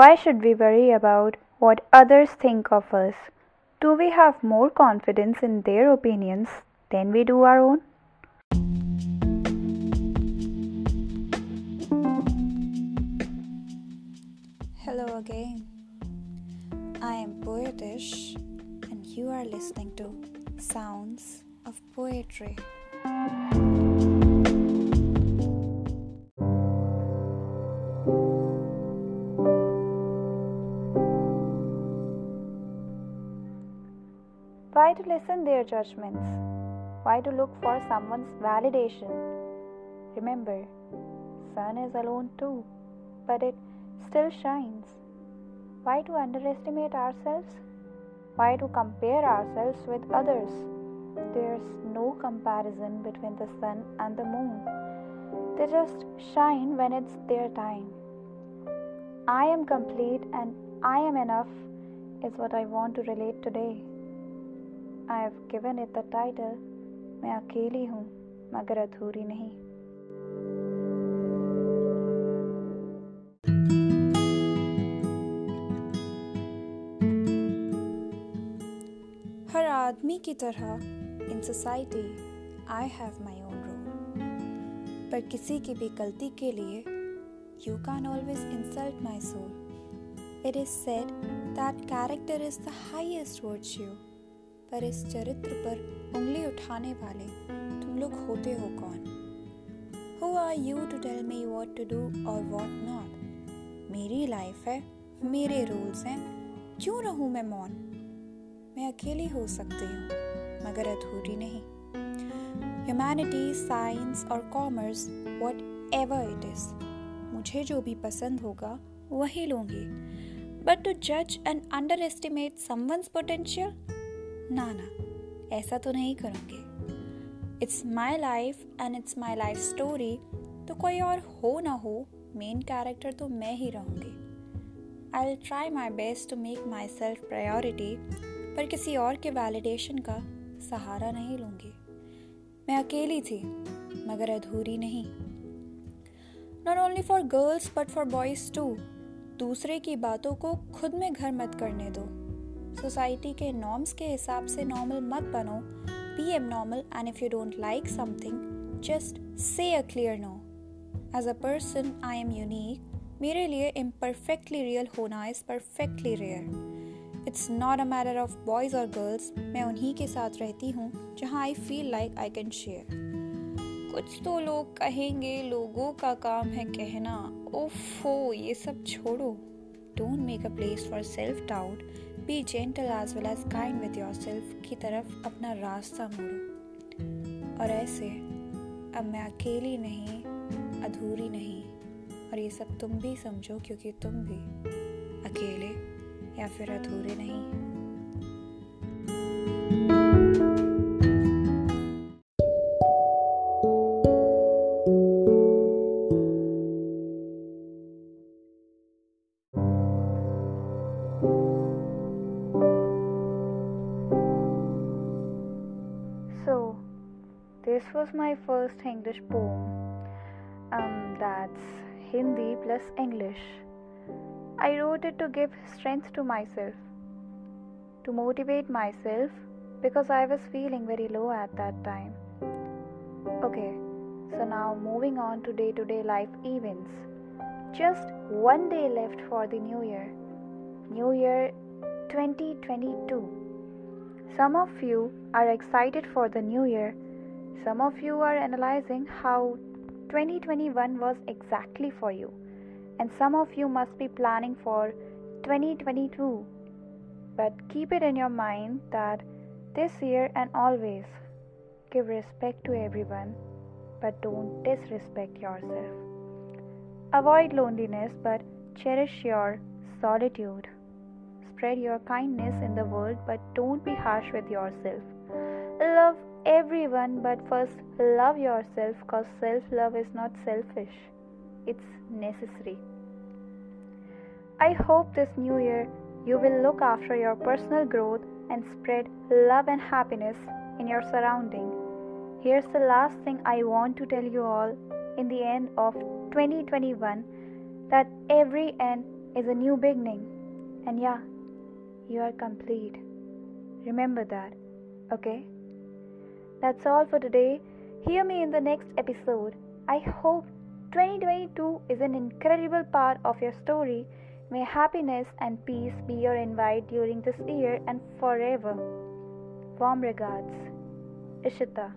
Why should we worry about what others think of us? Do we have more confidence in their opinions than we do our own? Hello again. I am Poetish, and you are listening to Sounds of Poetry. Listen their judgments? Why to look for someone's validation? Remember, sun is alone too, but it still shines. Why to underestimate ourselves? Why to compare ourselves with others? There's no comparison between the sun and the moon. They just shine when it's their time. I am complete and I am enough is what I want to relate today. I have given it the title, मैं अकेली हूँ, मगर अधूरी नहीं. हर आदमी की तरह in society I have my own role पर किसी की भी गलती के लिए you can always insult my soul it is said that character is the highest virtue पर इस चरित्र पर उंगली उठाने वाले तुम लोग होते हो कौन? Who are you to tell me what to do और वॉट नॉट मेरी लाइफ है, मेरे रूल्स हैं, क्यों रहूँ मैं मौन? मैं अकेली हो सकती हूँ, मगर अधूरी नहीं। ह्यूमैनिटी साइंस और commerce whatever it is मुझे जो भी पसंद होगा, वही लूँगी। बट टू जज and underestimate someone's potential ना ना, ऐसा तो नहीं करूँगी। It's my life and it's my life story तो कोई और हो ना हो मेन कैरेक्टर तो मैं ही रहूँगी। I will try my best to make myself priority पर किसी और के वैलिडेशन का सहारा नहीं लूँगी। मैं अकेली थी, मगर अधूरी नहीं। Not only for girls but for boys too दूसरे की बातों को खुद में घर मत करने दो। सोसाइटी के नॉर्म्स के हिसाब से नॉर्मल मत बनो। Be abnormal and if you don't like something just say a clear no as a person I am unique मेरे इम्परफेक्टली इम्परफेक्टली रियल होना is perfectly rare it's not a matter of boys और girls मैं उन्हीं के साथ रहती हूँ, जहाँ I feel like I can share कुछ तो लोग कहेंगे, लोगों का काम है कहना. ओफो, ये सब छोड़ो. Don't make a place for self doubt be gentle as well as kind with yourself की तरफ़ अपना रास्ता मोड़ो। और ऐसे, अब मैं अकेली नहीं, अधूरी नहीं, और ये सब तुम भी समझो क्योंकि तुम भी अकेले या फिर अधूरे नहीं। So, this was my first Hinglish poem. Um, that's Hindi plus English. I wrote it to give strength to myself, to motivate myself because I was feeling very low at that time. Okay, so now moving on to day to day life events. Just one day left for the new year. New Year 2022. Some of you are excited for the new year. Some of you are analyzing how 2021 was exactly for you and some of you must be planning for 2022. But keep it in your mind that this year and always give respect to everyone, but don't disrespect yourself. Avoid loneliness, but cherish your solitude. Spread your kindness in the world, but don't be harsh with yourself. Love everyone, but first love yourself because self love is not selfish, it's necessary. I hope this new year you will look after your personal growth and spread love and happiness in your surrounding. Here's the last thing I want to tell you all in the end of 2021 that every end is a new beginning. And yeah, you are complete. Remember that, okay? That's all for today. Hear me in the next episode. I hope 2022 is an incredible part of your story. May happiness and peace be your invite during this year and forever. Warm regards, Ishita.